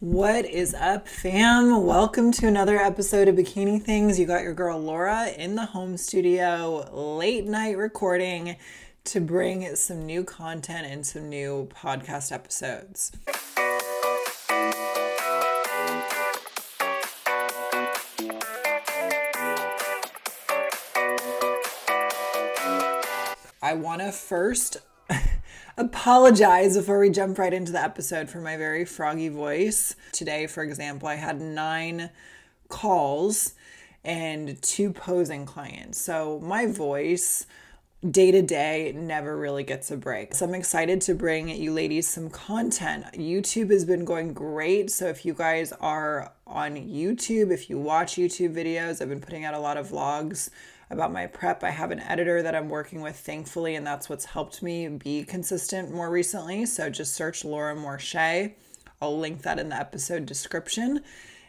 What is up, fam? Welcome to another episode of Bikini Things. You got your girl Laura in the home studio, late night recording to bring some new content and some new podcast episodes. I want to first apologize before we jump right into the episode for my very froggy voice. Today, for example, I had nine calls and two posing clients. So my voice day to day never really gets a break. So I'm excited to bring you ladies some content. YouTube has been going great. So if you guys are on YouTube, if you watch YouTube videos, I've been putting out a lot of vlogs about my prep. I have an editor that I'm working with, thankfully, and that's what's helped me be consistent more recently. So just search Laura Moore Shay. I'll link that in the episode description.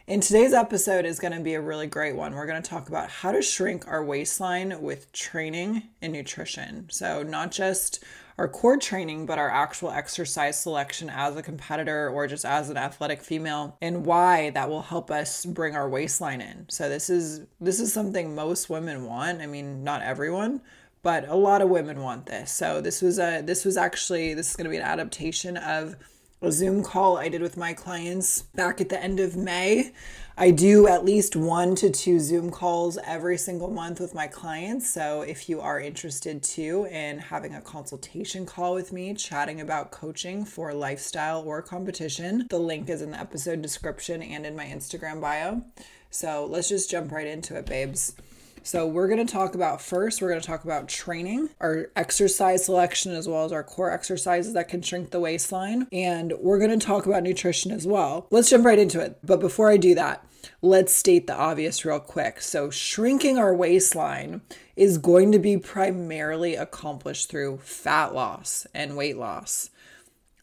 And today's episode is going to be a really great one. We're going to talk about how to shrink our waistline with training and nutrition. So, not just our core training, but our actual exercise selection as a competitor or just as an athletic female and why that will help us bring our waistline in. So this is this is something most women want. I mean, not everyone, but a lot of women want this. So this was a this was actually this is going to be an adaptation of a Zoom call I did with my clients back at the end of May. I do at least one to two Zoom calls every single month with my clients. So if you are interested too in having a consultation call with me, chatting about coaching for lifestyle or competition, the link is in the episode description and in my Instagram bio. So let's just jump right into it, babes. So, we're going to talk about first, we're going to talk about training, our exercise selection, as well as our core exercises that can shrink the waistline. And we're going to talk about nutrition as well. Let's jump right into it. But before I do that, let's state the obvious real quick. So, shrinking our waistline is going to be primarily accomplished through fat loss and weight loss.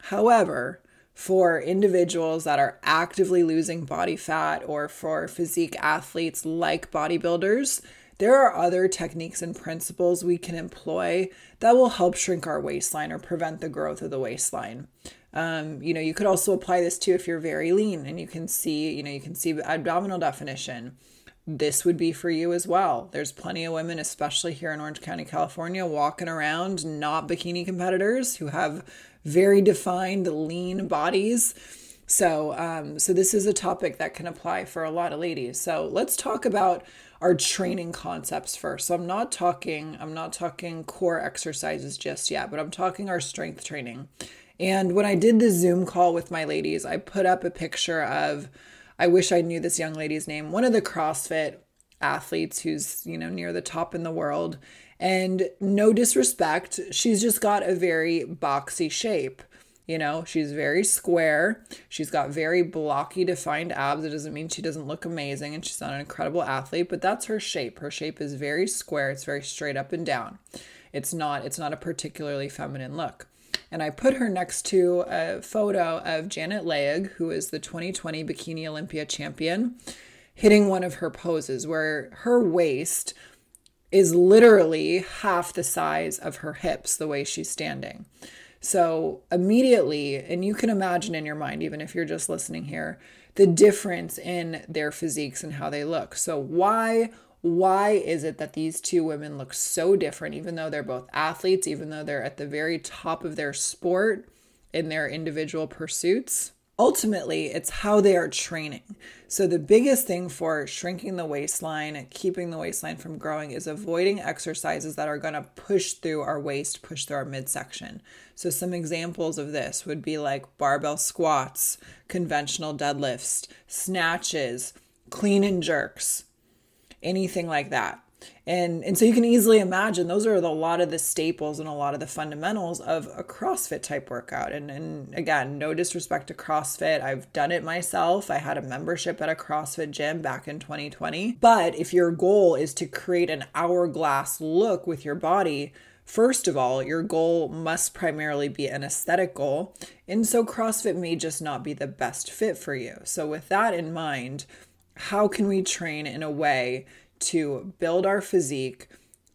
However, for individuals that are actively losing body fat or for physique athletes like bodybuilders, there are other techniques and principles we can employ that will help shrink our waistline or prevent the growth of the waistline. Um, you know, you could also apply this too if you're very lean and you can see, you know, you can see abdominal definition. This would be for you as well. There's plenty of women, especially here in Orange County, California, walking around not bikini competitors who have very defined lean bodies. So, um, so this is a topic that can apply for a lot of ladies. So let's talk about our training concepts first. So I'm not talking I'm not talking core exercises just yet, but I'm talking our strength training. And when I did the Zoom call with my ladies, I put up a picture of I wish I knew this young lady's name, one of the CrossFit athletes who's, you know, near the top in the world. And no disrespect, she's just got a very boxy shape. You know, she's very square. She's got very blocky, defined abs. It doesn't mean she doesn't look amazing and she's not an incredible athlete, but that's her shape. Her shape is very square. It's very straight up and down. It's not it's not a particularly feminine look. And I put her next to a photo of Janet Layug, who is the 2020 Bikini Olympia champion, hitting one of her poses where her waist is literally half the size of her hips the way she's standing. So immediately, and you can imagine in your mind, even if you're just listening here, the difference in their physiques and how they look. So why why is it that these two women look so different even though they're both athletes, even though they're at the very top of their sport in their individual pursuits? Ultimately it's how they are training. So the biggest thing for shrinking the waistline, keeping the waistline from growing is avoiding exercises that are going to push through our waist, push through our midsection. So some examples of this would be like barbell squats, conventional deadlifts, snatches, clean and jerks, anything like that and and so you can easily imagine those are a lot of the staples and a lot of the fundamentals of a CrossFit type workout. And and again, no disrespect to CrossFit. I've done it myself. I had a membership at a CrossFit gym back in 2020. But if your goal is to create an hourglass look with your body, First of all, your goal must primarily be an aesthetic goal, and so CrossFit may just not be the best fit for you. So, with that in mind, how can we train in a way to build our physique,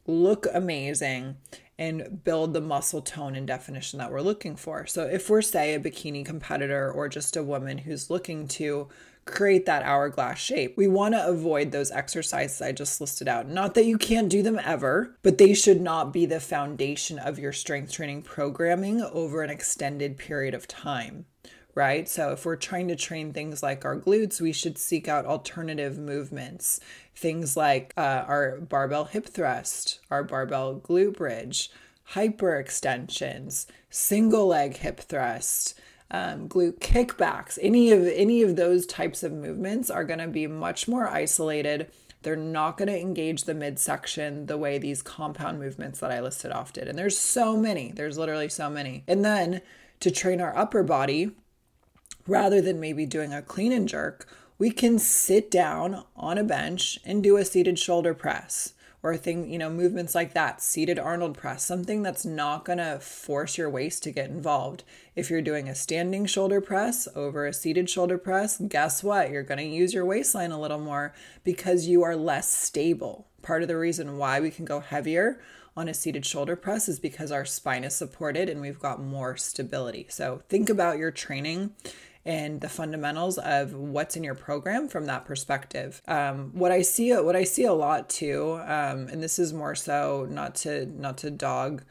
look amazing and build the muscle tone and definition that we're looking for. So, if we're, say, a bikini competitor or just a woman who's looking to create that hourglass shape. We want to avoid those exercises I just listed out. Not that you can't do them ever, but they should not be the foundation of your strength training programming over an extended period of time. Right? So, if we're trying to train things like our glutes, we should seek out alternative movements. Things like uh, our barbell hip thrust, our barbell glute bridge, hyperextensions, single leg hip thrust, um, glute kickbacks, any of any of those types of movements are going to be much more isolated. They're not going to engage the midsection the way these compound movements that I listed off did. And there's so many. There's literally so many. And then to train our upper body, rather than maybe doing a clean and jerk, we can sit down on a bench and do a seated shoulder press or thing, you know, movements like that, seated Arnold press, something that's not going to force your waist to get involved. If you're doing a standing shoulder press over a seated shoulder press, guess what? You're going to use your waistline a little more because you are less stable. Part of the reason why we can go heavier on a seated shoulder press is because our spine is supported and we've got more stability. So think about your training and the fundamentals of what's in your program from that perspective. Um, what I see, what I see a lot too, um, and this is more so not to not to dog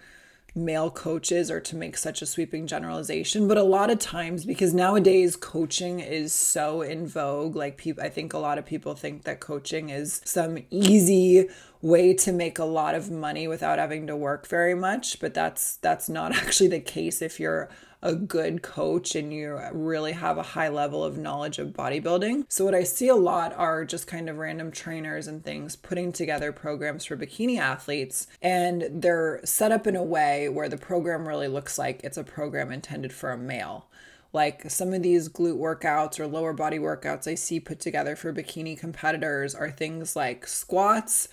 male coaches or to make such a sweeping generalization but a lot of times because nowadays coaching is so in vogue like people i think a lot of people think that coaching is some easy way to make a lot of money without having to work very much but that's that's not actually the case if you're a good coach and you really have a high level of knowledge of bodybuilding. So, what I see a lot are just kind of random trainers and things putting together programs for bikini athletes, and they're set up in a way where the program really looks like it's a program intended for a male like some of these glute workouts or lower body workouts I see put together for bikini competitors are things like squats,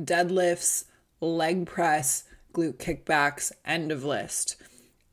deadlifts, leg press, glute kickbacks, end of list.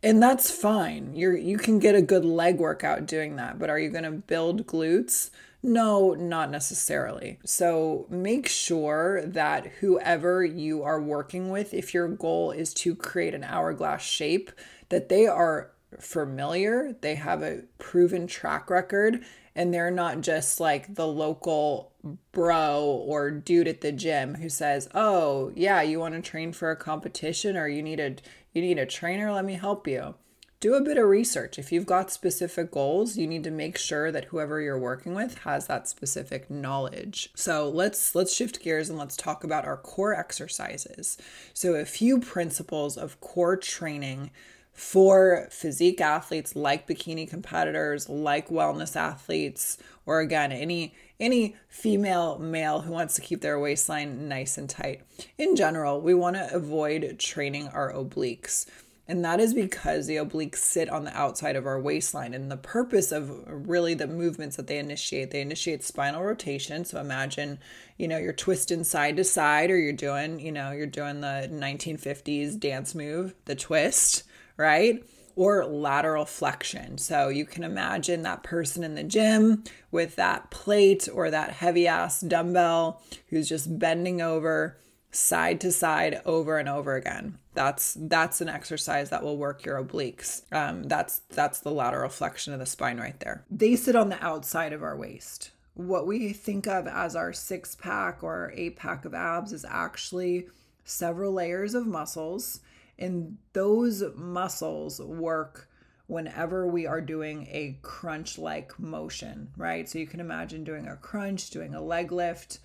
And that's fine. You're you can get a good leg workout doing that, but are you going to build glutes? No, not necessarily. So make sure that whoever you are working with, if your goal is to create an hourglass shape, that they are familiar, they have a proven track record, and they're not just like the local bro or dude at the gym who says, "Oh, yeah, you want to train for a competition or you need a you need a trainer, let me help you." Do a bit of research. If you've got specific goals, you need to make sure that whoever you're working with has that specific knowledge. So, let's let's shift gears and let's talk about our core exercises. So, a few principles of core training for physique athletes like bikini competitors, like wellness athletes, or again, any any female male who wants to keep their waistline nice and tight. In general, we want to avoid training our obliques. And that is because the obliques sit on the outside of our waistline. And the purpose of really the movements that they initiate, they initiate spinal rotation. So imagine, you know, you're twisting side to side, or you're doing, you know, you're doing the 1950s dance move, the twist right? Or lateral flexion. So you can imagine that person in the gym with that plate or that heavy ass dumbbell who's just bending over side to side over and over again. That's that's an exercise that will work your obliques. Um, that's that's the lateral flexion of the spine right there. They sit on the outside of our waist. What we think of as our six pack or eight pack of abs is actually several layers of muscles and those muscles work whenever we are doing a crunch like motion, right? So you can imagine doing a crunch, doing a leg lift.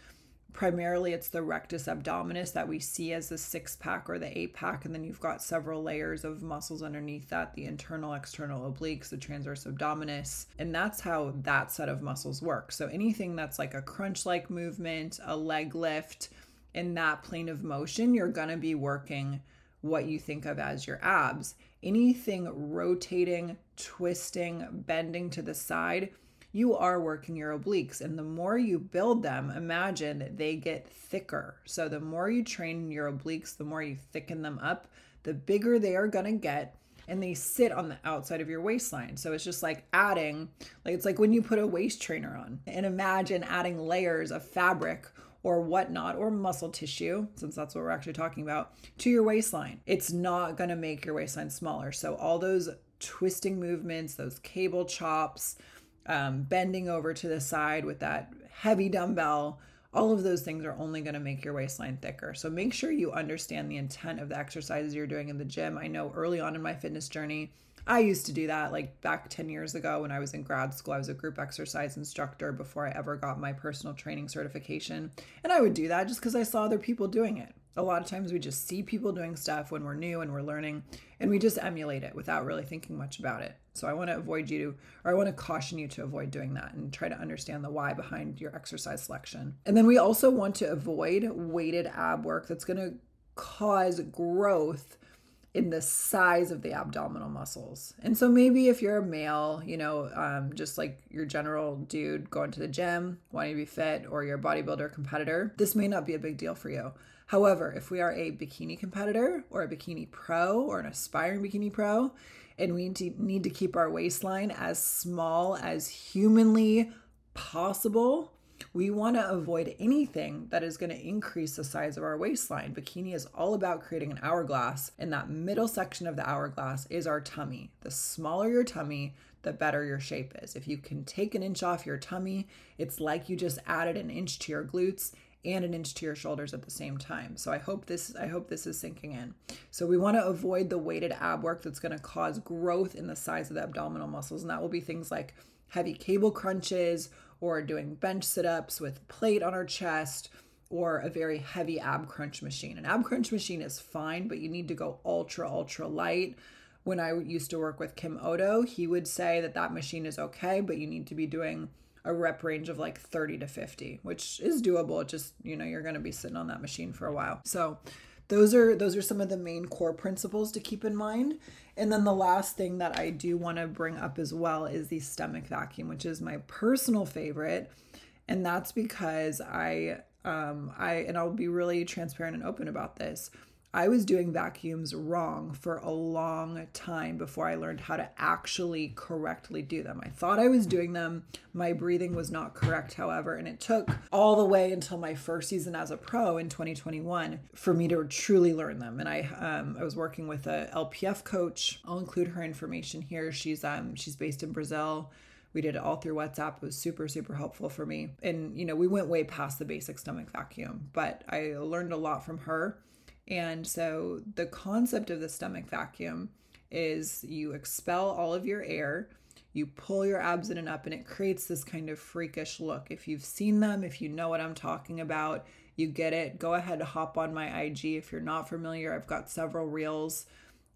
Primarily, it's the rectus abdominis that we see as the six pack or the eight pack. And then you've got several layers of muscles underneath that the internal, external obliques, the transverse abdominis. And that's how that set of muscles work. So anything that's like a crunch like movement, a leg lift, in that plane of motion, you're going to be working what you think of as your abs. Anything rotating, twisting, bending to the side, you are working your obliques. And the more you build them, imagine they get thicker. So the more you train your obliques, the more you thicken them up, the bigger they are going to get and they sit on the outside of your waistline. So it's just like adding, like it's like when you put a waist trainer on and imagine adding layers of fabric or whatnot, or muscle tissue, since that's what we're actually talking about, to your waistline. It's not going to make your waistline smaller. So, all those twisting movements, those cable chops, um, bending over to the side with that heavy dumbbell, all of those things are only going to make your waistline thicker. So make sure you understand the intent of the exercises you're doing in the gym. I know early on in my fitness journey, I used to do that like back 10 years ago when I was in grad school. I was a group exercise instructor before I ever got my personal training certification. And I would do that just because I saw other people doing it. A lot of times we just see people doing stuff when we're new and we're learning and we just emulate it without really thinking much about it. So I want to avoid you to, or I want to caution you to avoid doing that and try to understand the why behind your exercise selection. And then we also want to avoid weighted ab work that's going to cause growth in the size of the abdominal muscles. And so maybe if you're a male, you know, um, just like your general dude going to the gym, wanting to be fit, or you're a bodybuilder competitor, this may not be a big deal for you. However, if we are a bikini competitor or a bikini pro or an aspiring bikini pro, and we need to, need to keep our waistline as small as humanly possible, we want to avoid anything that is going to increase the size of our waistline. Bikini is all about creating an hourglass, and that middle section of the hourglass is our tummy. The smaller your tummy, the better your shape is. If you can take an inch off your tummy, it's like you just added an inch to your glutes and an inch to your shoulders at the same time. So I hope this I hope this is sinking in. So we want to avoid the weighted ab work that's going to cause growth in the size of the abdominal muscles and that will be things like heavy cable crunches or doing bench sit-ups with plate on our chest or a very heavy ab crunch machine. An ab crunch machine is fine, but you need to go ultra ultra light. When I used to work with Kim Oddo, he would say that that machine is okay, but you need to be doing a rep range of like 30 to 50, which is doable. It just, you know, you're going to be sitting on that machine for a while. So, those are those are some of the main core principles to keep in mind. And then the last thing that I do want to bring up as well is the stomach vacuum, which is my personal favorite. And that's because I um I and I'll be really transparent and open about this. I was doing vacuums wrong for a long time before I learned how to actually correctly do them. I thought I was doing them. My breathing was not correct, however, and it took all the way until my first season as a pro in 2021 for me to truly learn them. And I um, I was working with a LPF coach. I'll include her information here. She's um she's based in Brazil. We did it all through WhatsApp. It was super, super helpful for me. And, you know, we went way past the basic stomach vacuum, but I learned a lot from her. And so the concept of the stomach vacuum is you expel all of your air, you pull your abs in and up, and it creates this kind of freakish look. If you've seen them, if you know what I'm talking about, you get it. Go ahead, hop on my IG. If you're not familiar, I've got several reels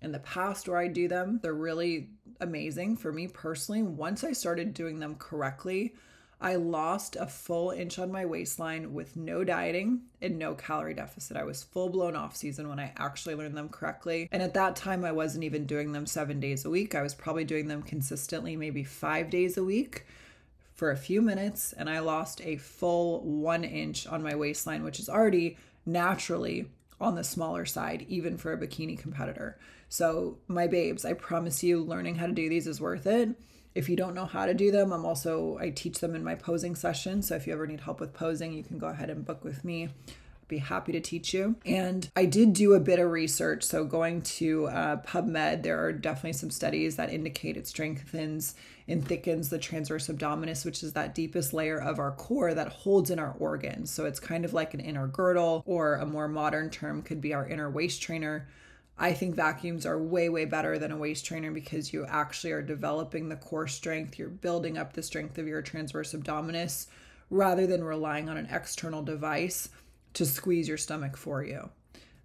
in the past where I do them. They're really amazing for me personally. Once I started doing them correctly, I lost a full inch on my waistline with no dieting and no calorie deficit. I was full blown off season when I actually learned them correctly. And at that time, I wasn't even doing them seven days a week. I was probably doing them consistently, maybe five days a week for a few minutes. And I lost a full one inch on my waistline, which is already naturally on the smaller side, even for a bikini competitor. So, my babes, I promise you, learning how to do these is worth it. If you don't know how to do them, I'm also I teach them in my posing session. So if you ever need help with posing, you can go ahead and book with me I'd be happy to teach you. And I did do a bit of research. So, going to uh, PubMed, there are definitely some studies that indicate it strengthens and thickens the transverse abdominis, which is that deepest layer of our core that holds in our organs. So, it's kind of like an inner girdle, or a more modern term could be our inner waist trainer. I think vacuums are way, way better than a waist trainer because you actually are developing the core strength. You're building up the strength of your transverse abdominis rather than relying on an external device to squeeze your stomach for you.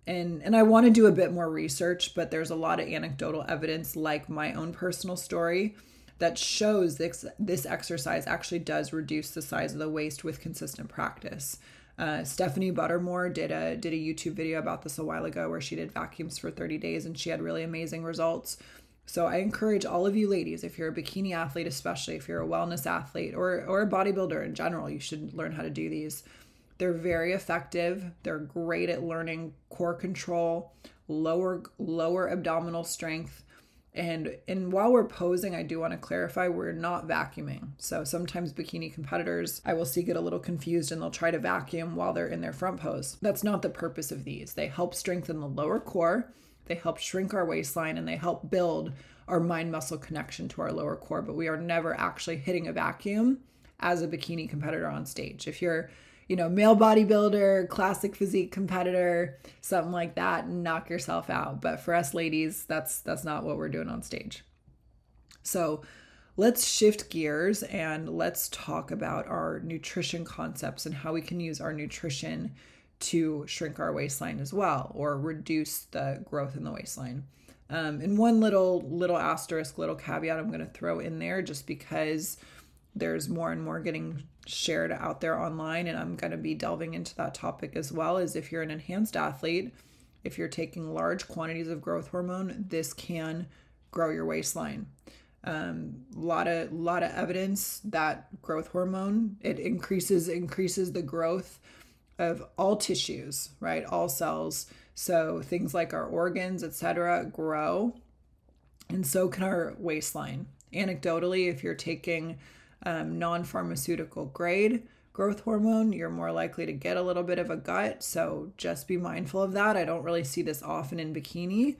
And, and I want to do a bit more research, but there's a lot of anecdotal evidence, like my own personal story, that shows this, this exercise actually does reduce the size of the waist with consistent practice. Uh, Stephanie Buttermore did a did a YouTube video about this a while ago where she did vacuums for 30 days and she had really amazing results. So I encourage all of you ladies, if you're a bikini athlete, especially if you're a wellness athlete or or a bodybuilder in general, you should learn how to do these. They're very effective. They're great at learning core control, lower lower abdominal strength, And and while we're posing, I do want to clarify we're not vacuuming. So sometimes bikini competitors I will see get a little confused and they'll try to vacuum while they're in their front pose. That's not the purpose of these. They help strengthen the lower core, they help shrink our waistline, and they help build our mind muscle connection to our lower core, but we are never actually hitting a vacuum as a bikini competitor on stage. If you're you know, male bodybuilder, classic physique competitor, something like that, knock yourself out. But for us ladies, that's that's not what we're doing on stage. So, let's shift gears and let's talk about our nutrition concepts and how we can use our nutrition to shrink our waistline as well or reduce the growth in the waistline. Um, and one little little asterisk, little caveat I'm going to throw in there, just because there's more and more getting shared out there online and I'm going to be delving into that topic as well is if you're an enhanced athlete, if you're taking large quantities of growth hormone, this can grow your waistline. Um, a lot of lot of evidence that growth hormone it increases increases the growth of all tissues, right? All cells. So things like our organs, etc., grow, and so can our waistline. Anecdotally, if you're taking um, non pharmaceutical grade growth hormone, you're more likely to get a little bit of a gut. So just be mindful of that. I don't really see this often in bikini,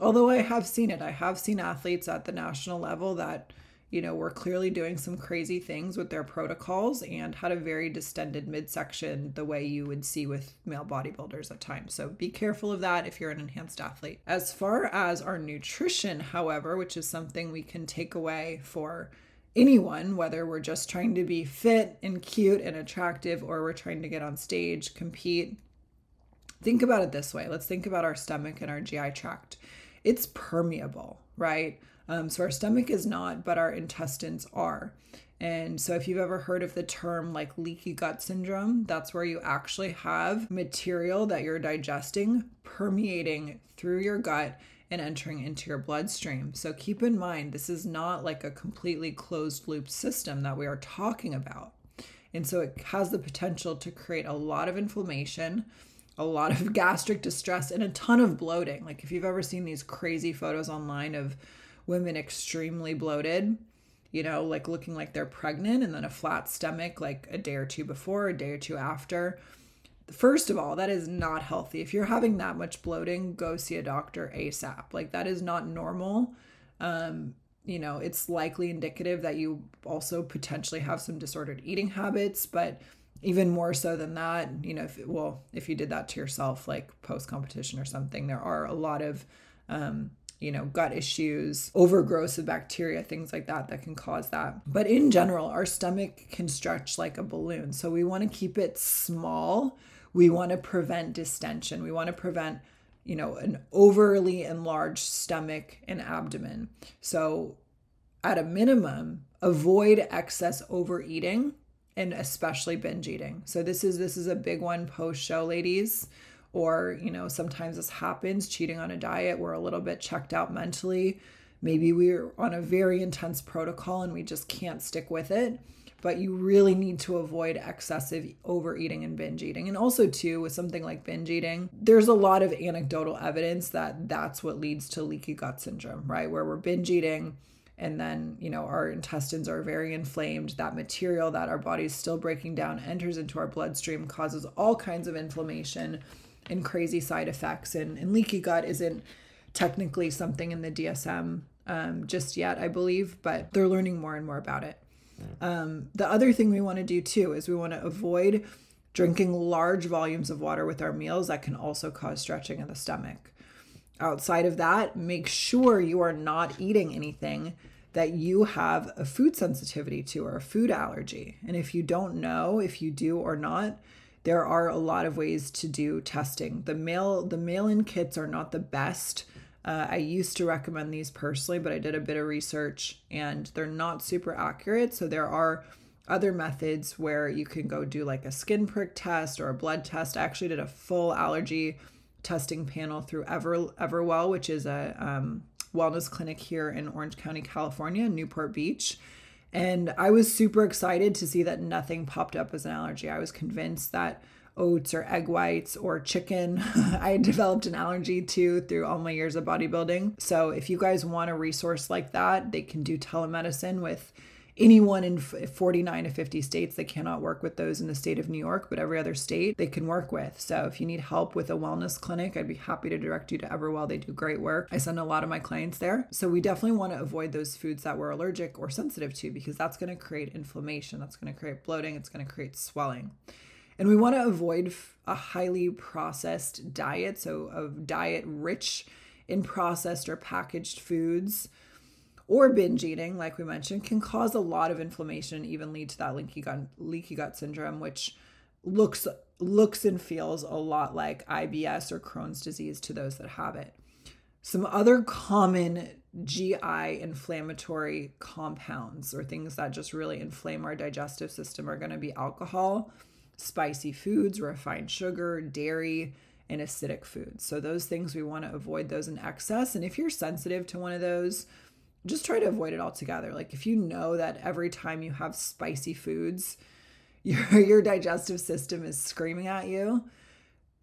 although I have seen it. I have seen athletes at the national level that, you know, were clearly doing some crazy things with their protocols and had a very distended midsection the way you would see with male bodybuilders at times. So be careful of that if you're an enhanced athlete. As far as our nutrition, however, which is something we can take away for anyone, whether we're just trying to be fit and cute and attractive or we're trying to get on stage, compete. Think about it this way. Let's think about our stomach and our GI tract. It's permeable, right? Um, so our stomach is not, but our intestines are. And so, if you've ever heard of the term like leaky gut syndrome, that's where you actually have material that you're digesting permeating through your gut and entering into your bloodstream. So keep in mind, this is not like a completely closed loop system that we are talking about. And so it has the potential to create a lot of inflammation, a lot of gastric distress, and a ton of bloating. Like if you've ever seen these crazy photos online of women extremely bloated, you know, like looking like they're pregnant and then a flat stomach like a day or two before, a day or two after First of all, that is not healthy. If you're having that much bloating, go see a doctor ASAP. Like that is not normal. Um, you know, it's likely indicative that you also potentially have some disordered eating habits, but even more so than that, you know, if well, if you did that to yourself like post competition or something, there are a lot of um, you know, gut issues, overgrowth of bacteria, things like that that can cause that. But in general, our stomach can stretch like a balloon. So we want to keep it small we want to prevent distension. We want to prevent, you know, an overly enlarged stomach and abdomen. So, at a minimum, avoid excess overeating and especially binge eating. So this is this is a big one post show ladies or you know sometimes this happens cheating on a diet we're a little bit checked out mentally maybe we're on a very intense protocol and we just can't stick with it but you really need to avoid excessive overeating and binge eating. And also, too, with something like binge eating, there's a lot of anecdotal evidence that that's what leads to leaky gut syndrome, right? Where we're binge eating and then, you know, our intestines are very inflamed. That material that our body's still breaking down enters into our bloodstream, causes all kinds of inflammation and crazy side effects. And, and leaky gut isn't technically something in the DSM um, just yet, I believe, but they're learning more and more about it. Um, the other thing we want to do too is we want to avoid drinking large volumes of water with our meals that can also cause stretching in the stomach. Outside of that, make sure you are not eating anything that you have a food sensitivity to or a food allergy. And if you don't know if you do or not, there are a lot of ways to do testing. The mail the mail-in kits are not the best uh, I used to recommend these personally, but I did a bit of research and they're not super accurate. So there are other methods where you can go do like a skin prick test or a blood test. I actually did a full allergy testing panel through Ever Everwell, which is a um, wellness clinic here in Orange County, California, Newport Beach. And I was super excited to see that nothing popped up as an allergy. I was convinced that oats or egg whites or chicken. I developed an allergy to through all my years of bodybuilding. So if you guys want a resource like that, they can do telemedicine with anyone in 49 to 50 states. They cannot work with those in the state of New York, but every other state they can work with. So if you need help with a wellness clinic, I'd be happy to direct you to Everwell. They do great work. I send a lot of my clients there. So we definitely want to avoid those foods that we're allergic or sensitive to because that's going to create inflammation. That's going to create bloating. It's going to create swelling. And we want to avoid a highly processed diet, so a diet rich in processed or packaged foods or binge eating, like we mentioned, can cause a lot of inflammation, even lead to that leaky gut, leaky gut syndrome, which looks looks and feels a lot like IBS or Crohn's disease to those that have it. Some other common GI inflammatory compounds or things that just really inflame our digestive system are going to be alcohol, spicy foods, refined sugar, dairy, and acidic foods. So those things we want to avoid those in excess. And if you're sensitive to one of those, just try to avoid it altogether. Like if you know that every time you have spicy foods, your your digestive system is screaming at you,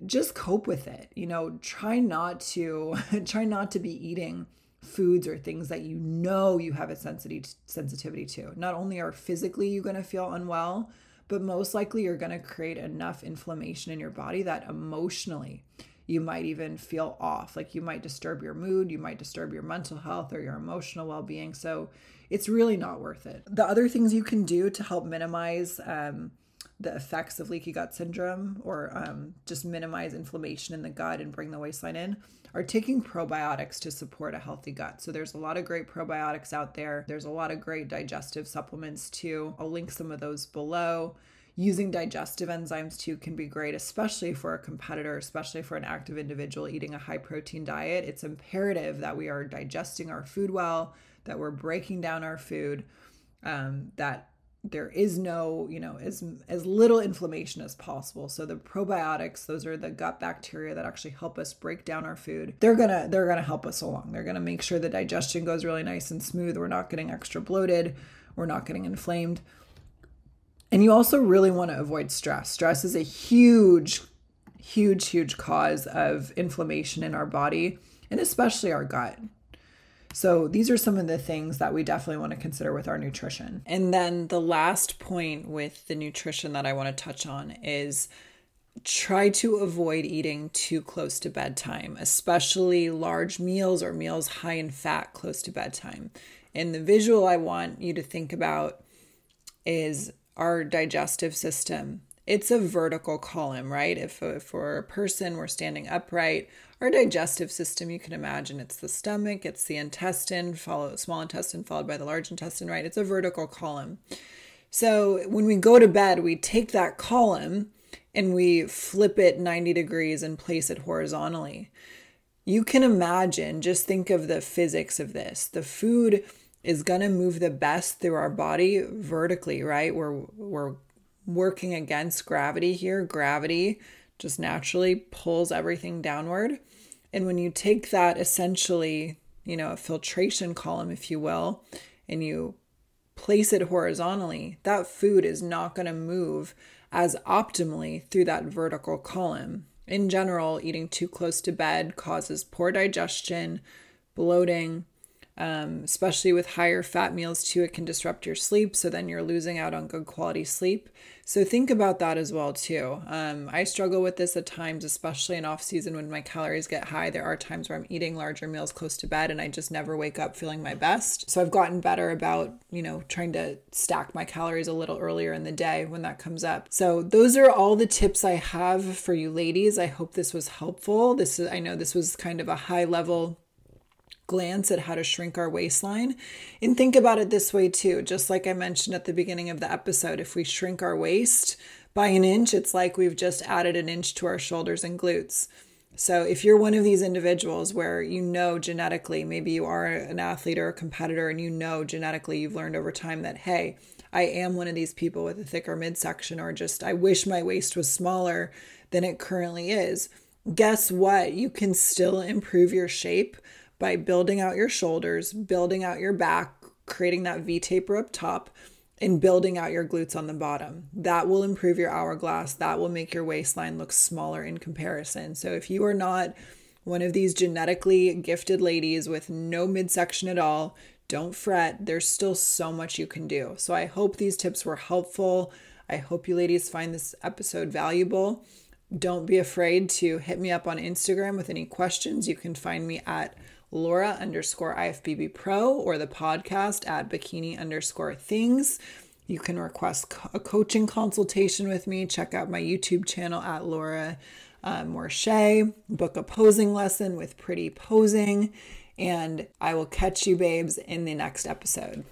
just cope with it. You know, try not to try not to be eating foods or things that you know you have a sensitivity sensitivity to. Not only are physically you going to feel unwell, but most likely you're going to create enough inflammation in your body that emotionally you might even feel off. Like you might disturb your mood, you might disturb your mental health or your emotional well being. So it's really not worth it. The other things you can do to help minimize um, the effects of leaky gut syndrome or um, just minimize inflammation in the gut and bring the waistline in are taking probiotics to support a healthy gut. So there's a lot of great probiotics out there. There's a lot of great digestive supplements too. I'll link some of those below using digestive enzymes too can be great, especially for a competitor, especially for an active individual eating a high protein diet. It's imperative that we are digesting our food well, that we're breaking down our food, um, that there is no, you know, as as little inflammation as possible. So the probiotics, those are the gut bacteria that actually help us break down our food. They're gonna they're gonna help us along. They're gonna make sure the digestion goes really nice and smooth. We're not getting extra bloated. We're not getting inflamed. And you also really want to avoid stress. Stress is a huge, huge, huge cause of inflammation in our body and especially our gut. So, these are some of the things that we definitely want to consider with our nutrition. And then the last point with the nutrition that I want to touch on is try to avoid eating too close to bedtime, especially large meals or meals high in fat close to bedtime. And the visual I want you to think about is our digestive system. It's a vertical column, right? If, if for a person we're standing upright, our digestive system, you can imagine it's the stomach, it's the intestine, follow small intestine followed by the large intestine, right? It's a vertical column. So when we go to bed, we take that column and we flip it 90 degrees and place it horizontally. You can imagine, just think of the physics of this. The food is going to move the best through our body vertically, right? We're we're working against gravity here. Gravity just naturally pulls everything downward. And when you take that essentially, you know, a filtration column if you will, and you place it horizontally, that food is not going to move as optimally through that vertical column. In general, eating too close to bed causes poor digestion, bloating, um, especially with higher fat meals too it can disrupt your sleep so then you're losing out on good quality sleep so think about that as well too. Um, i struggle with this at times especially in off season when my calories get high. There are times where i'm eating larger meals close to bed and i just never wake up feeling my best. So i've gotten better about you know trying to stack my calories a little earlier in the day when that comes up. So those are all the tips i have for you ladies. I hope this was helpful. This is i know this was kind of a high level glance at how to shrink our waistline. And think about it this way too, just like I mentioned at the beginning of the episode, if we shrink our waist by an inch, it's like we've just added an inch to our shoulders and glutes. So if you're one of these individuals where you know genetically, maybe you are an athlete or a competitor and you know genetically you've learned over time that, hey, I am one of these people with a thicker midsection, or just I wish my waist was smaller than it currently is. Guess what? You can still improve your shape by building out your shoulders, building out your back, creating that V taper up top, and building out your glutes on the bottom. That will improve your hourglass. That will make your waistline look smaller in comparison. So if you are not one of these genetically gifted ladies with no midsection at all, don't fret. There's still so much you can do. So I hope these tips were helpful. I hope you ladies find this episode valuable. Don't be afraid to hit me up on Instagram with any questions. You can find me at Laura underscore IFBB Pro or the podcast at bikini underscore things. You can request a coaching consultation with me. Check out my YouTube channel at Laura uh, Moore Shay. Book a posing lesson with Pretty Posing. And I will catch you, babes, in the next episode.